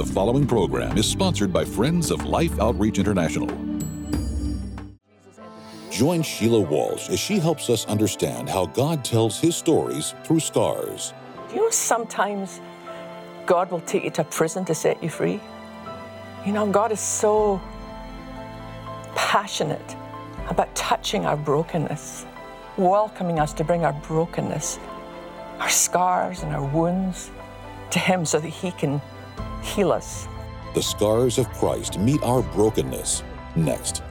The following program is sponsored by Friends of Life Outreach International. Join Sheila Walsh as she helps us understand how God tells his stories through scars. You know sometimes God will take you to prison to set you free? You know, God is so passionate about touching our brokenness, welcoming us to bring our brokenness, our scars and our wounds to Him so that He can heal us. The scars of Christ meet our brokenness. Next.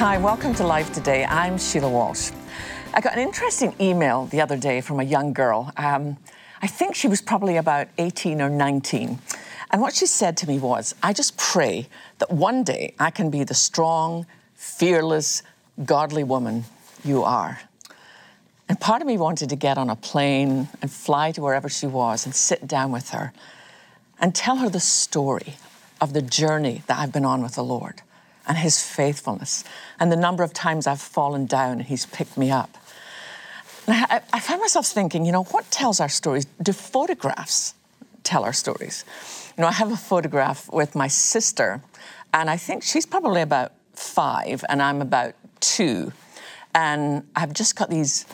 Hi, welcome to Life Today. I'm Sheila Walsh. I got an interesting email the other day from a young girl. Um, I think she was probably about 18 or 19. And what she said to me was, I just pray that one day I can be the strong, fearless, godly woman you are. And part of me wanted to get on a plane and fly to wherever she was and sit down with her and tell her the story of the journey that I've been on with the Lord and his faithfulness and the number of times I've fallen down and he's picked me up. I, I found myself thinking, you know, what tells our stories? Do photographs tell our stories? You know, I have a photograph with my sister, and I think she's probably about five, and I'm about two. And I've just got these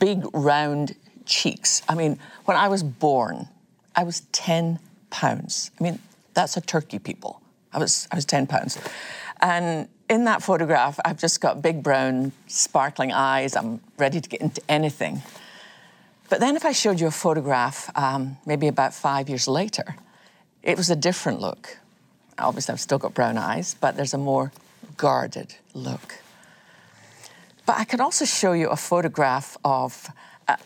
big round cheeks. I mean, when I was born, I was 10 pounds. I mean, that's a turkey, people. I was, I was 10 pounds. And in that photograph, I've just got big brown, sparkling eyes. I'm ready to get into anything. But then, if I showed you a photograph, um, maybe about five years later, it was a different look. Obviously, I've still got brown eyes, but there's a more guarded look. But I could also show you a photograph of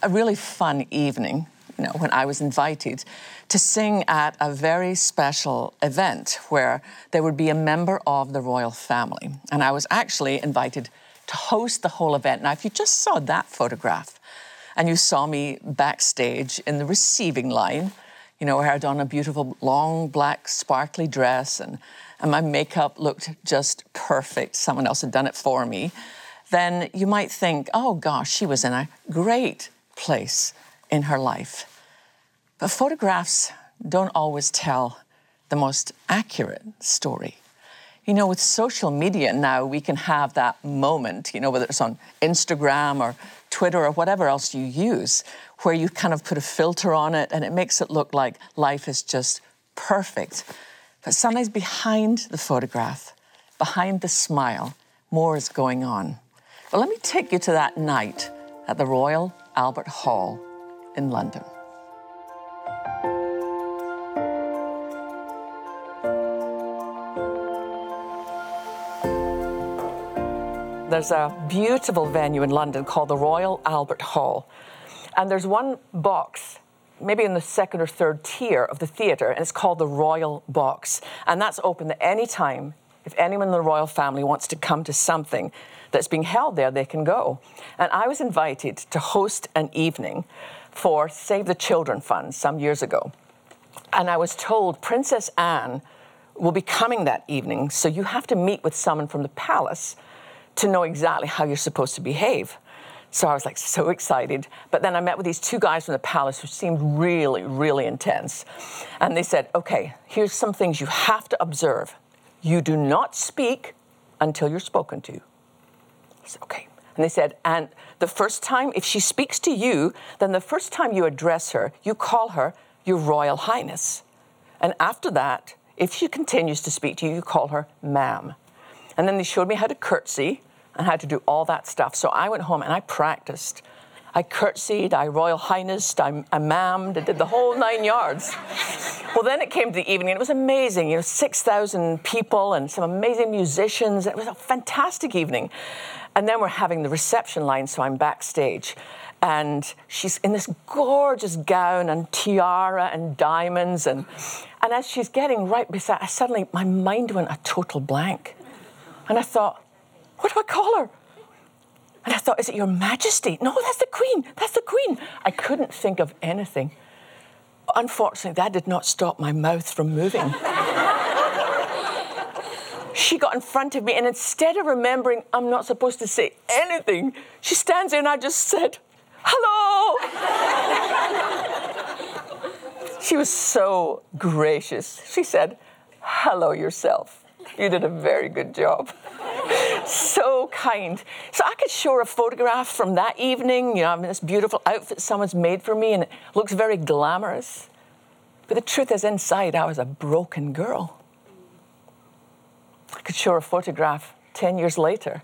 a really fun evening when I was invited to sing at a very special event where there would be a member of the royal family. And I was actually invited to host the whole event. Now, if you just saw that photograph and you saw me backstage in the receiving line, you know, where I'd on a beautiful long black sparkly dress and, and my makeup looked just perfect, someone else had done it for me, then you might think, oh gosh, she was in a great place in her life. But photographs don't always tell the most accurate story. You know, with social media now, we can have that moment, you know, whether it's on Instagram or Twitter or whatever else you use, where you kind of put a filter on it and it makes it look like life is just perfect. But sometimes behind the photograph, behind the smile, more is going on. But let me take you to that night at the Royal Albert Hall in London. There's a beautiful venue in London called the Royal Albert Hall. And there's one box, maybe in the second or third tier of the theatre, and it's called the Royal Box. And that's open at any time. If anyone in the royal family wants to come to something that's being held there, they can go. And I was invited to host an evening for Save the Children Fund some years ago. And I was told Princess Anne will be coming that evening, so you have to meet with someone from the palace to know exactly how you're supposed to behave. So I was like so excited. But then I met with these two guys from the palace who seemed really, really intense. And they said, okay, here's some things you have to observe. You do not speak until you're spoken to. I said, okay. And they said, and the first time, if she speaks to you, then the first time you address her, you call her your Royal Highness. And after that, if she continues to speak to you, you call her ma'am. And then they showed me how to curtsy and how to do all that stuff. So I went home and I practiced. I curtsied, I Royal Highness, I, I mammed, I did the whole nine yards. well, then it came to the evening, and it was amazing. You know, 6,000 people and some amazing musicians. It was a fantastic evening. And then we're having the reception line, so I'm backstage. And she's in this gorgeous gown and tiara and diamonds. And, and as she's getting right beside, I suddenly my mind went a total blank. And I thought, what do I call her? And I thought, is it your majesty? No, that's the queen. That's the queen. I couldn't think of anything. unfortunately, that did not stop my mouth from moving. she got in front of me, and instead of remembering I'm not supposed to say anything, she stands there and I just said, Hello! she was so gracious. She said, Hello yourself. You did a very good job. so kind. So I could show her a photograph from that evening. You know, I'm in this beautiful outfit someone's made for me, and it looks very glamorous. But the truth is, inside, I was a broken girl. I could show her a photograph 10 years later,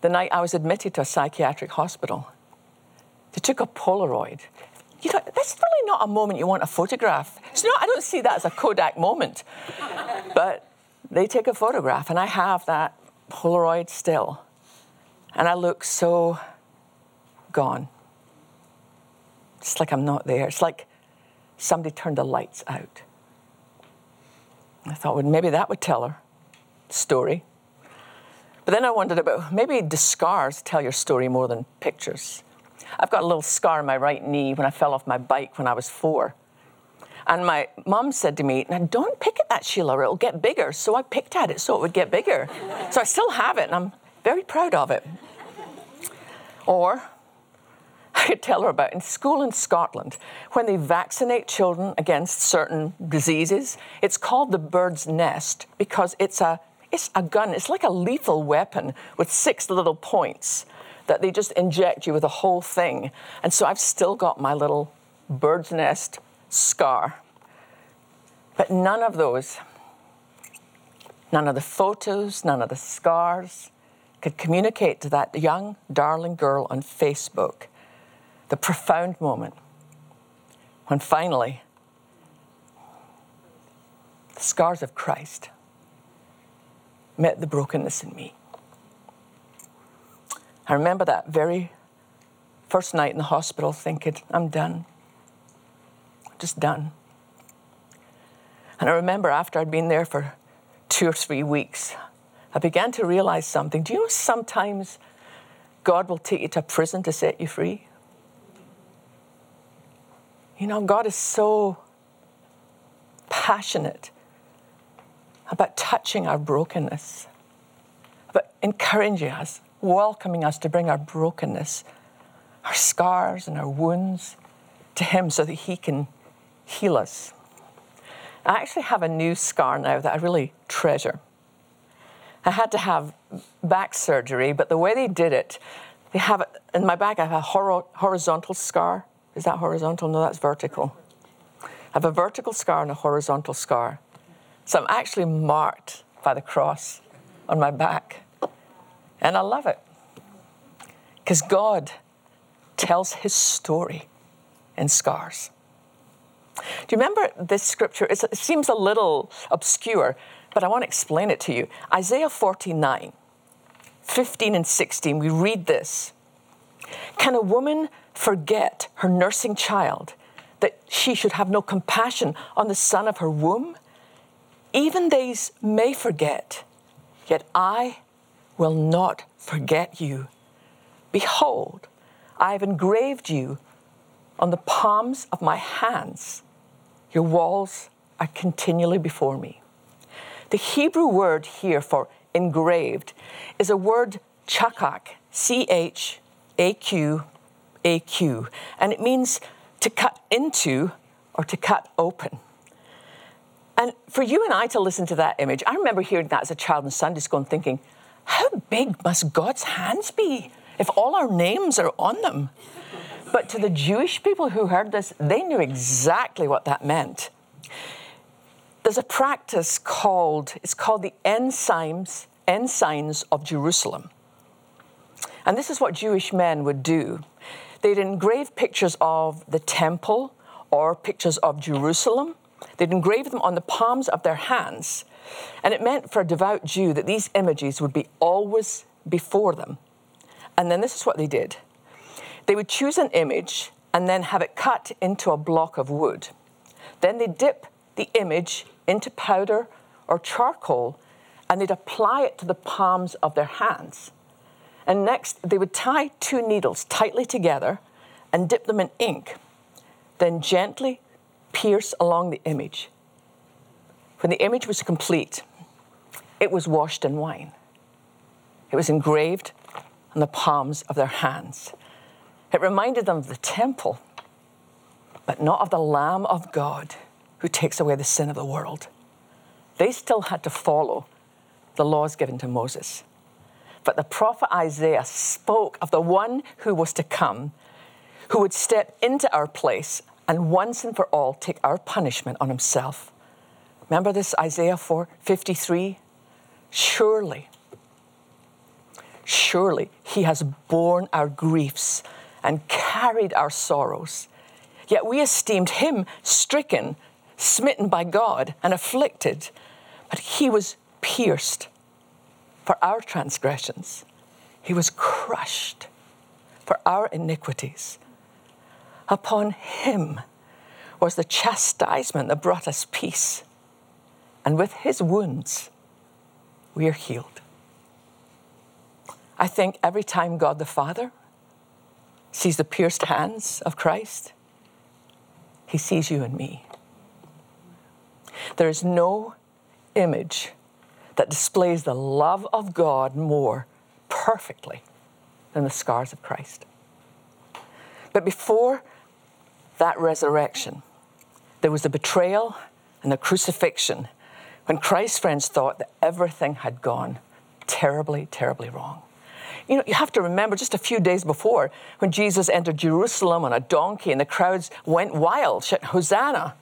the night I was admitted to a psychiatric hospital. They took a Polaroid. You know, that's really not a moment you want a photograph. It's not, I don't see that as a Kodak moment. but they take a photograph, and I have that Polaroid still. And I look so gone. It's like I'm not there. It's like somebody turned the lights out. I thought, well, maybe that would tell her story. But then I wondered about maybe the scars tell your story more than pictures. I've got a little scar on my right knee when I fell off my bike when I was four. And my mum said to me, Now don't pick at that, Sheila, or it'll get bigger. So I picked at it so it would get bigger. so I still have it, and I'm very proud of it. Or I could tell her about in school in Scotland, when they vaccinate children against certain diseases, it's called the bird's nest because it's a, it's a gun. It's like a lethal weapon with six little points that they just inject you with the whole thing. And so I've still got my little bird's nest scar. But none of those, none of the photos, none of the scars could communicate to that young, darling girl on Facebook the profound moment when finally the scars of Christ met the brokenness in me. I remember that very first night in the hospital thinking, I'm done just done. And I remember after I'd been there for two or three weeks, I began to realize something. Do you know sometimes God will take you to prison to set you free? You know, God is so passionate about touching our brokenness, about encouraging us, welcoming us to bring our brokenness, our scars, and our wounds to Him so that He can heal us. I actually have a new scar now that I really treasure. I had to have back surgery, but the way they did it, they have it in my back. I have a horizontal scar. Is that horizontal? No, that's vertical. I have a vertical scar and a horizontal scar. So I'm actually marked by the cross on my back. And I love it because God tells his story in scars. Do you remember this scripture? It's, it seems a little obscure, but I want to explain it to you. Isaiah 49, 15 and 16, we read this. Can a woman forget her nursing child, that she should have no compassion on the son of her womb? Even these may forget, yet I will not forget you. Behold, I have engraved you on the palms of my hands. Your walls are continually before me. The Hebrew word here for engraved is a word chakak, C H A Q A Q, and it means to cut into or to cut open. And for you and I to listen to that image, I remember hearing that as a child in Sunday school and thinking, how big must God's hands be if all our names are on them? But to the Jewish people who heard this, they knew exactly what that meant. There's a practice called, it's called the ensigns, ensigns of Jerusalem. And this is what Jewish men would do. They'd engrave pictures of the temple or pictures of Jerusalem. They'd engrave them on the palms of their hands. And it meant for a devout Jew that these images would be always before them. And then this is what they did they would choose an image and then have it cut into a block of wood. Then they'd dip the image into powder or charcoal and they'd apply it to the palms of their hands. And next, they would tie two needles tightly together and dip them in ink. Then gently pierce along the image. When the image was complete, it was washed in wine. It was engraved on the palms of their hands. It reminded them of the temple, but not of the Lamb of God who takes away the sin of the world. They still had to follow the laws given to Moses. But the prophet Isaiah spoke of the one who was to come, who would step into our place and once and for all take our punishment on himself. Remember this Isaiah 4 53? Surely, surely he has borne our griefs and carried our sorrows. Yet we esteemed him stricken, smitten by God, and afflicted. But he was pierced for our transgressions, he was crushed for our iniquities. Upon him was the chastisement that brought us peace, and with his wounds, we are healed. I think every time God the Father sees the pierced hands of Christ, he sees you and me. There is no image that displays the love of God more perfectly than the scars of Christ. But before that resurrection, there was the betrayal and the crucifixion when Christ's friends thought that everything had gone terribly, terribly wrong. You know, you have to remember just a few days before when Jesus entered Jerusalem on a donkey and the crowds went wild, shouting, Hosanna.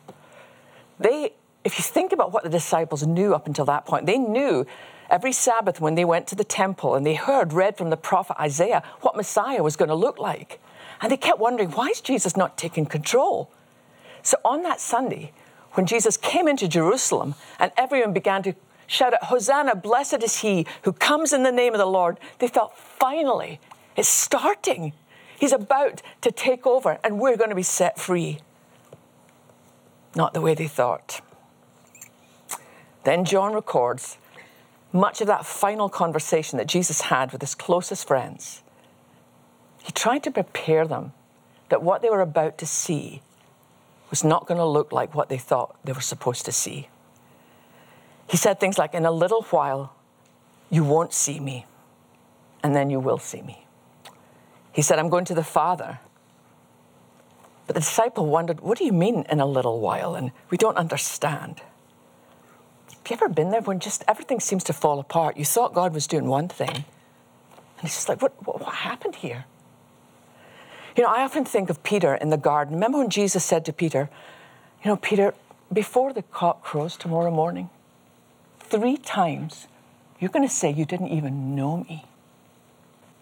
They if you think about what the disciples knew up until that point, they knew every Sabbath when they went to the temple and they heard read from the prophet Isaiah what Messiah was going to look like. And they kept wondering, why is Jesus not taking control? So on that Sunday, when Jesus came into Jerusalem and everyone began to shout out, Hosanna, blessed is he who comes in the name of the Lord, they felt finally, it's starting. He's about to take over and we're going to be set free. Not the way they thought. Then John records much of that final conversation that Jesus had with his closest friends. He tried to prepare them that what they were about to see was not going to look like what they thought they were supposed to see. He said things like, In a little while, you won't see me, and then you will see me. He said, I'm going to the Father. But the disciple wondered, What do you mean in a little while? And we don't understand. Have you ever been there when just everything seems to fall apart? You thought God was doing one thing, and it's just like, what, what, what happened here? You know, I often think of Peter in the garden. Remember when Jesus said to Peter, You know, Peter, before the cock crows tomorrow morning, three times you're going to say you didn't even know me.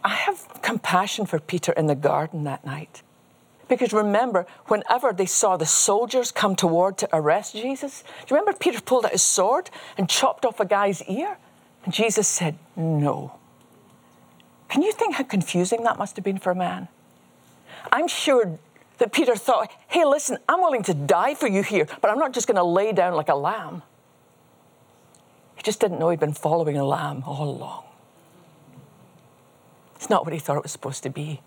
I have compassion for Peter in the garden that night. Because remember, whenever they saw the soldiers come toward to arrest Jesus, do you remember Peter pulled out his sword and chopped off a guy's ear? And Jesus said, No. Can you think how confusing that must have been for a man? I'm sure that Peter thought, hey, listen, I'm willing to die for you here, but I'm not just going to lay down like a lamb. He just didn't know he'd been following a lamb all along. It's not what he thought it was supposed to be.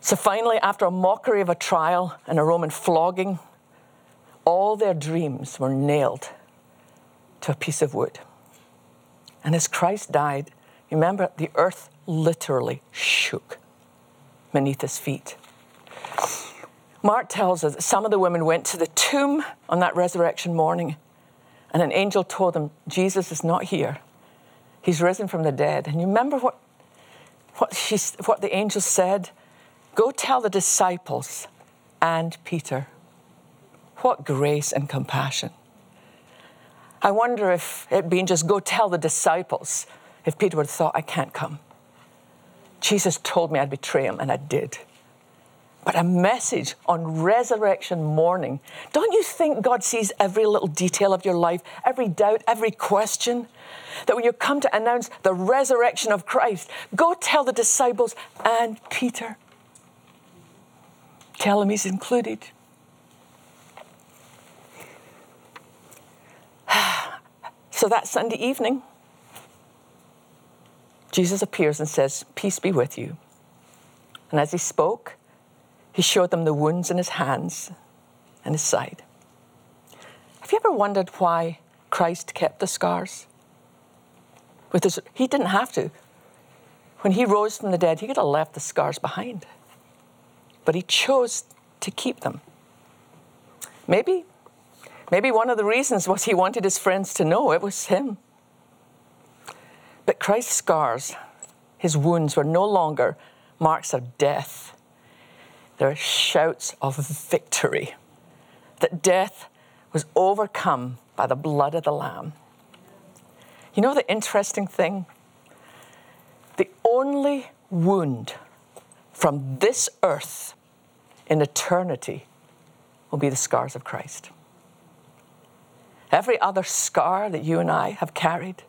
So finally, after a mockery of a trial and a Roman flogging, all their dreams were nailed to a piece of wood. And as Christ died, remember, the earth literally shook beneath his feet. Mark tells us that some of the women went to the tomb on that resurrection morning, and an angel told them, Jesus is not here. He's risen from the dead. And you remember what, what, she, what the angel said? Go tell the disciples and Peter. What grace and compassion. I wonder if it being just go tell the disciples, if Peter would have thought, I can't come. Jesus told me I'd betray him, and I did. But a message on resurrection morning. Don't you think God sees every little detail of your life, every doubt, every question? That when you come to announce the resurrection of Christ, go tell the disciples and Peter. Tell him he's included. so that Sunday evening, Jesus appears and says, Peace be with you. And as he spoke, he showed them the wounds in his hands and his side. Have you ever wondered why Christ kept the scars? With his, he didn't have to. When he rose from the dead, he could have left the scars behind. But he chose to keep them. Maybe, maybe one of the reasons was he wanted his friends to know it was him. But Christ's scars, his wounds, were no longer marks of death. They're shouts of victory. That death was overcome by the blood of the Lamb. You know the interesting thing? The only wound from this earth in eternity will be the scars of Christ. Every other scar that you and I have carried,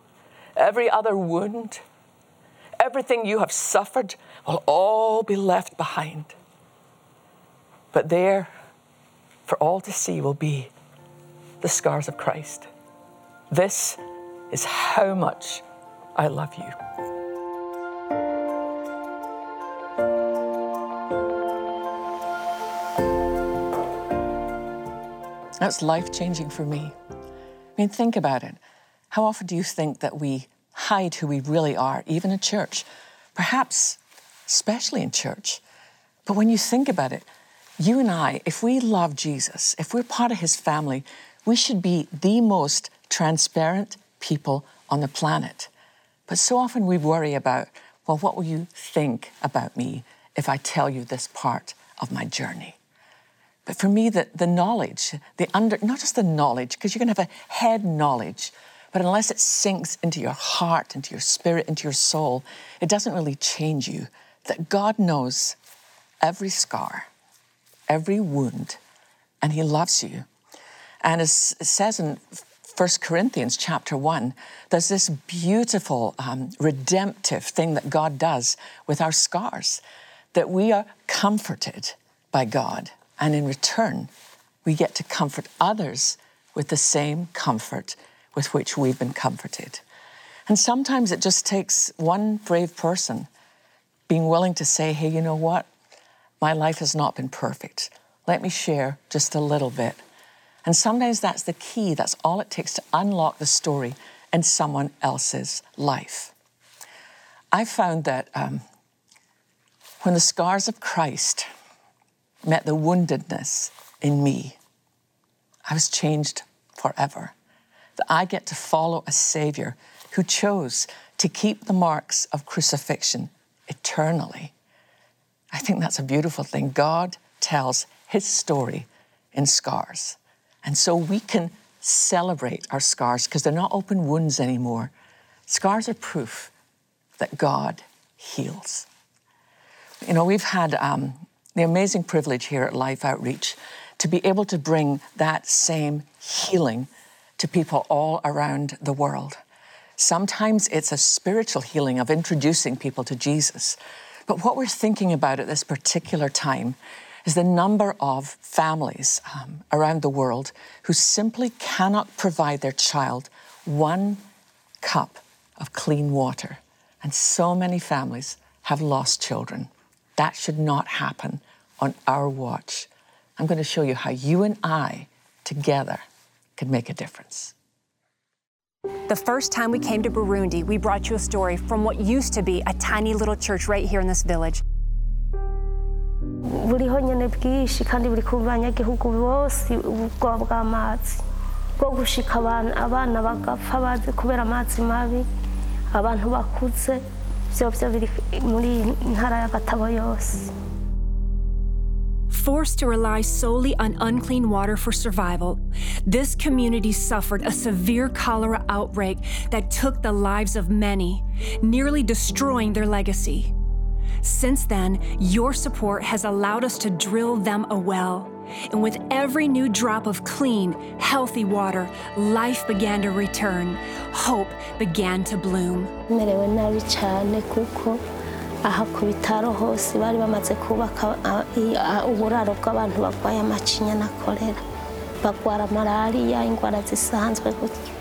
every other wound, everything you have suffered will all be left behind. But there, for all to see, will be the scars of Christ. This is how much I love you. That's life changing for me. I mean, think about it. How often do you think that we hide who we really are, even in church? Perhaps, especially in church. But when you think about it, you and I, if we love Jesus, if we're part of his family, we should be the most transparent people on the planet. But so often we worry about, well, what will you think about me if I tell you this part of my journey? But for me, the, the knowledge, the under, not just the knowledge, because you can have a head knowledge, but unless it sinks into your heart, into your spirit, into your soul, it doesn't really change you. That God knows every scar, every wound, and He loves you. And it says in 1 Corinthians chapter 1, there's this beautiful um, redemptive thing that God does with our scars, that we are comforted by God and in return, we get to comfort others with the same comfort with which we've been comforted. And sometimes it just takes one brave person being willing to say, hey, you know what? My life has not been perfect. Let me share just a little bit. And sometimes that's the key, that's all it takes to unlock the story in someone else's life. I found that um, when the scars of Christ met the woundedness in me, I was changed forever. That I get to follow a Savior who chose to keep the marks of crucifixion eternally. I think that's a beautiful thing. God tells his story in scars. And so we can celebrate our scars because they're not open wounds anymore. Scars are proof that God heals. You know, we've had um, the amazing privilege here at Life Outreach to be able to bring that same healing to people all around the world. Sometimes it's a spiritual healing of introducing people to Jesus. But what we're thinking about at this particular time is the number of families um, around the world who simply cannot provide their child one cup of clean water. And so many families have lost children. That should not happen on our watch. I'm going to show you how you and I together can make a difference. The first time we came to Burundi, we brought you a story from what used to be a tiny little church right here in this village. abantu bakuze biri muri ntara y'agatabo yose Forced to rely solely on unclean water for survival, this community suffered a severe cholera outbreak that took the lives of many, nearly destroying their legacy. Since then, your support has allowed us to drill them a well. And with every new drop of clean, healthy water, life began to return. Hope began to bloom. Aha ku bitaro hose bari bamaze kubaka uburaro bw'abantu barwaye amacinya na malariya indwara zisanzwe gutyo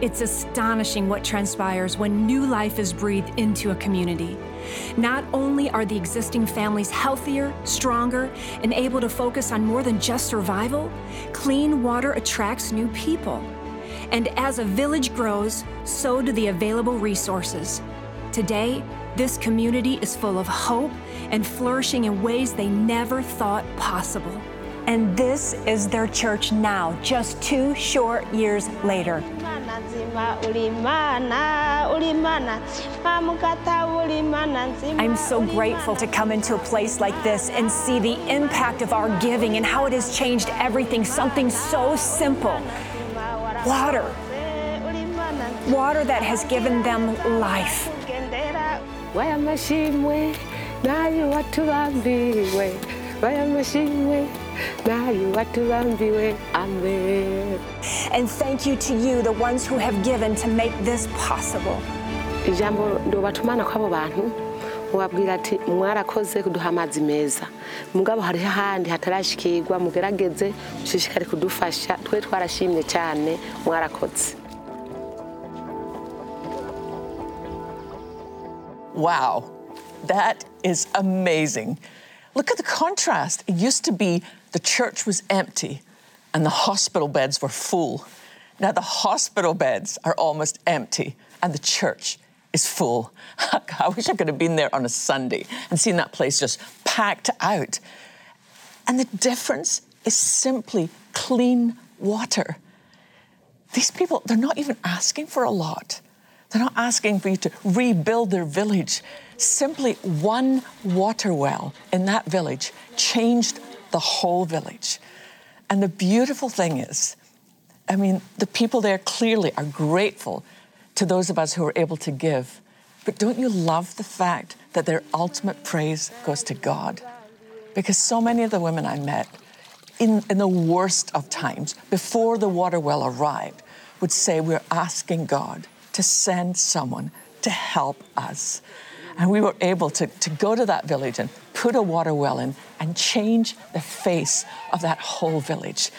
It's astonishing what transpires when new life is breathed into a community. Not only are the existing families healthier, stronger, and able to focus on more than just survival, clean water attracts new people. And as a village grows, so do the available resources. Today, this community is full of hope and flourishing in ways they never thought possible. And this is their church now, just two short years later. I'm so grateful to come into a place like this and see the impact of our giving and how it has changed everything. Something so simple water. Water that has given them life. And thank you to you, the ones who have given to make this possible. ijambo ndobatumana kw'abo bantu mubabwira ati mwarakoze kuduha amazi meza. Mugabo hariho ahandi hatarashikirwa mugerageze mushishikare kudufasha. Twe twarashimye cyane mwarakoze Wow, that is amazing. Look at the contrast. It used to be the church was empty and the hospital beds were full. Now the hospital beds are almost empty and the church is full. I wish I could have been there on a Sunday and seen that place just packed out. And the difference is simply clean water. These people, they're not even asking for a lot. They're not asking for you to rebuild their village. Simply one water well in that village changed the whole village. And the beautiful thing is, I mean, the people there clearly are grateful to those of us who are able to give. But don't you love the fact that their ultimate praise goes to God? Because so many of the women I met, in, in the worst of times, before the water well arrived, would say, We're asking God to send someone to help us. And we were able to, to go to that village and put a water well in and change the face of that whole village.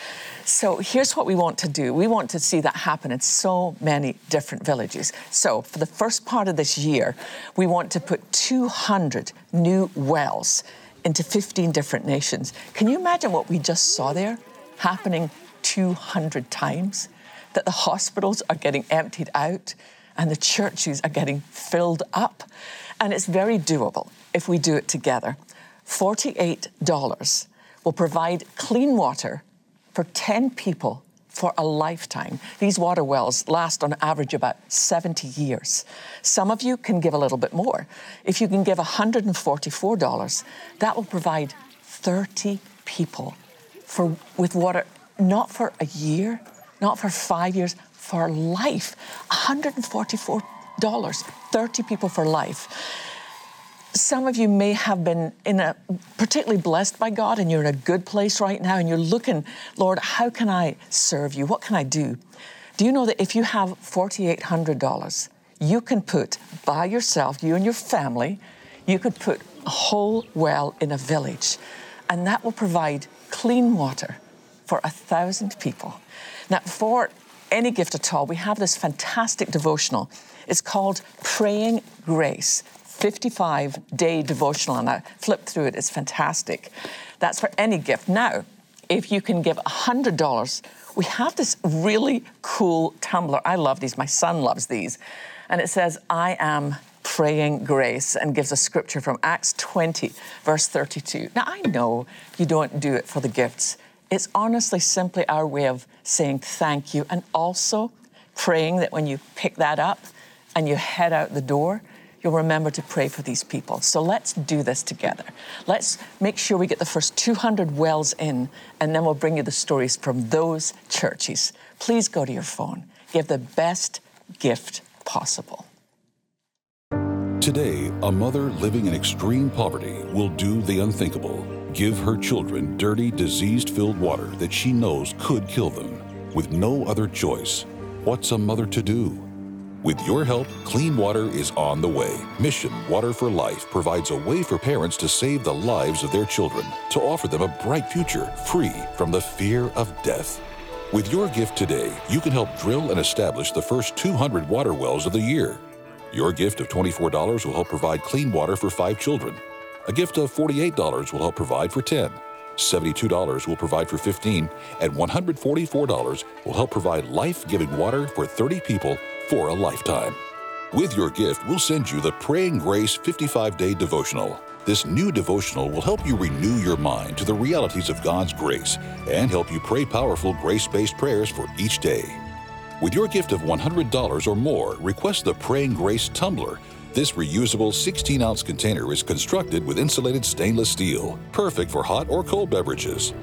So here's what we want to do. We want to see that happen in so many different villages. So for the first part of this year, we want to put 200 new wells into 15 different nations. Can you imagine what we just saw there happening 200 times? That the hospitals are getting emptied out and the churches are getting filled up. And it's very doable if we do it together. $48 will provide clean water for 10 people for a lifetime. These water wells last on average about 70 years. Some of you can give a little bit more. If you can give $144, that will provide 30 people for, with water, not for a year, not for five years, for life. $144, 30 people for life. Some of you may have been in a particularly blessed by God and you're in a good place right now and you're looking, Lord, how can I serve you? What can I do? Do you know that if you have $4,800, you can put by yourself, you and your family, you could put a whole well in a village and that will provide clean water for a thousand people. Now, for any gift at all, we have this fantastic devotional. It's called Praying Grace. 55 day devotional, and I flipped through it. It's fantastic. That's for any gift. Now, if you can give $100, we have this really cool tumbler. I love these. My son loves these. And it says, I am praying grace, and gives a scripture from Acts 20, verse 32. Now, I know you don't do it for the gifts. It's honestly simply our way of saying thank you and also praying that when you pick that up and you head out the door, you'll remember to pray for these people. So let's do this together. Let's make sure we get the first 200 wells in, and then we'll bring you the stories from those churches. Please go to your phone. Give the best gift possible. Today, a mother living in extreme poverty will do the unthinkable give her children dirty, disease filled water that she knows could kill them. With no other choice, what's a mother to do? With your help, clean water is on the way. Mission Water for Life provides a way for parents to save the lives of their children, to offer them a bright future free from the fear of death. With your gift today, you can help drill and establish the first 200 water wells of the year. Your gift of $24 will help provide clean water for five children. A gift of $48 will help provide for 10. $72 will provide for 15, and $144 will help provide life giving water for 30 people for a lifetime. With your gift, we'll send you the Praying Grace 55 day devotional. This new devotional will help you renew your mind to the realities of God's grace and help you pray powerful grace based prayers for each day. With your gift of $100 or more, request the Praying Grace Tumbler. This reusable 16 ounce container is constructed with insulated stainless steel, perfect for hot or cold beverages.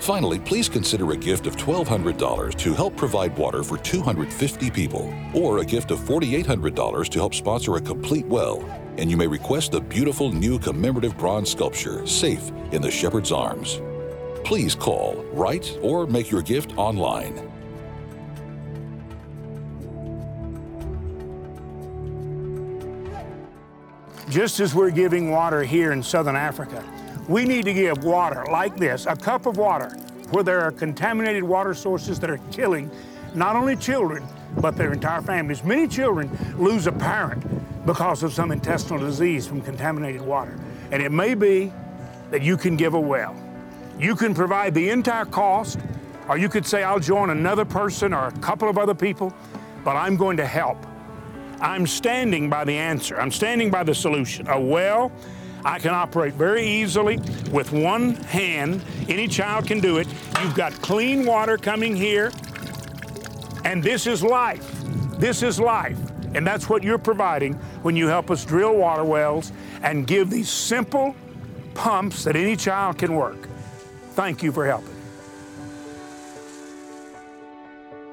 Finally, please consider a gift of $1,200 to help provide water for 250 people, or a gift of $4,800 to help sponsor a complete well. And you may request the beautiful new commemorative bronze sculpture, Safe in the Shepherd's Arms. Please call, write, or make your gift online. Just as we're giving water here in Southern Africa, we need to give water like this, a cup of water, where there are contaminated water sources that are killing not only children, but their entire families. Many children lose a parent because of some intestinal disease from contaminated water. And it may be that you can give a well. You can provide the entire cost, or you could say, I'll join another person or a couple of other people, but I'm going to help. I'm standing by the answer. I'm standing by the solution. A well I can operate very easily with one hand. Any child can do it. You've got clean water coming here, and this is life. This is life. And that's what you're providing when you help us drill water wells and give these simple pumps that any child can work. Thank you for helping.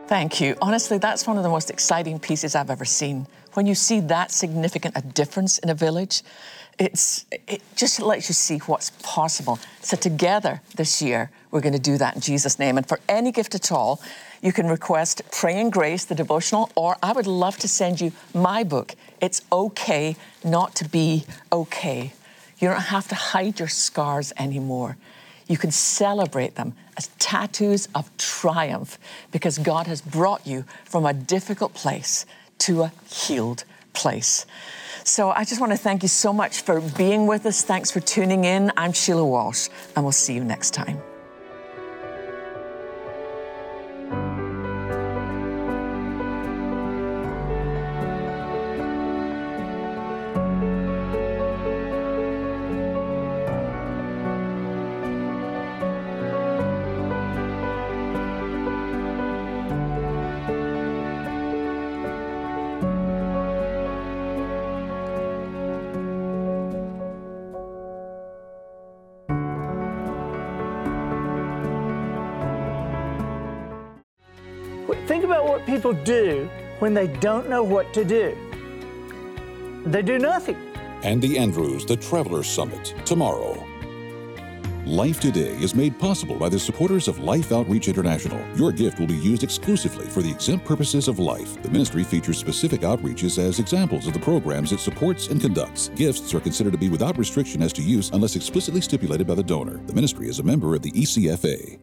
Thank you. Honestly, that's one of the most exciting pieces I've ever seen. When you see that significant a difference in a village, it's it just lets you see what's possible. So together this year, we're going to do that in Jesus' name. And for any gift at all, you can request Praying Grace, the devotional, or I would love to send you my book. It's okay not to be okay. You don't have to hide your scars anymore. You can celebrate them as tattoos of triumph because God has brought you from a difficult place to a healed place. So I just want to thank you so much for being with us. Thanks for tuning in. I'm Sheila Walsh, and we'll see you next time. About what people do when they don't know what to do. They do nothing. Andy Andrews, the Traveler Summit, tomorrow. Life Today is made possible by the supporters of Life Outreach International. Your gift will be used exclusively for the exempt purposes of life. The ministry features specific outreaches as examples of the programs it supports and conducts. Gifts are considered to be without restriction as to use unless explicitly stipulated by the donor. The ministry is a member of the ECFA.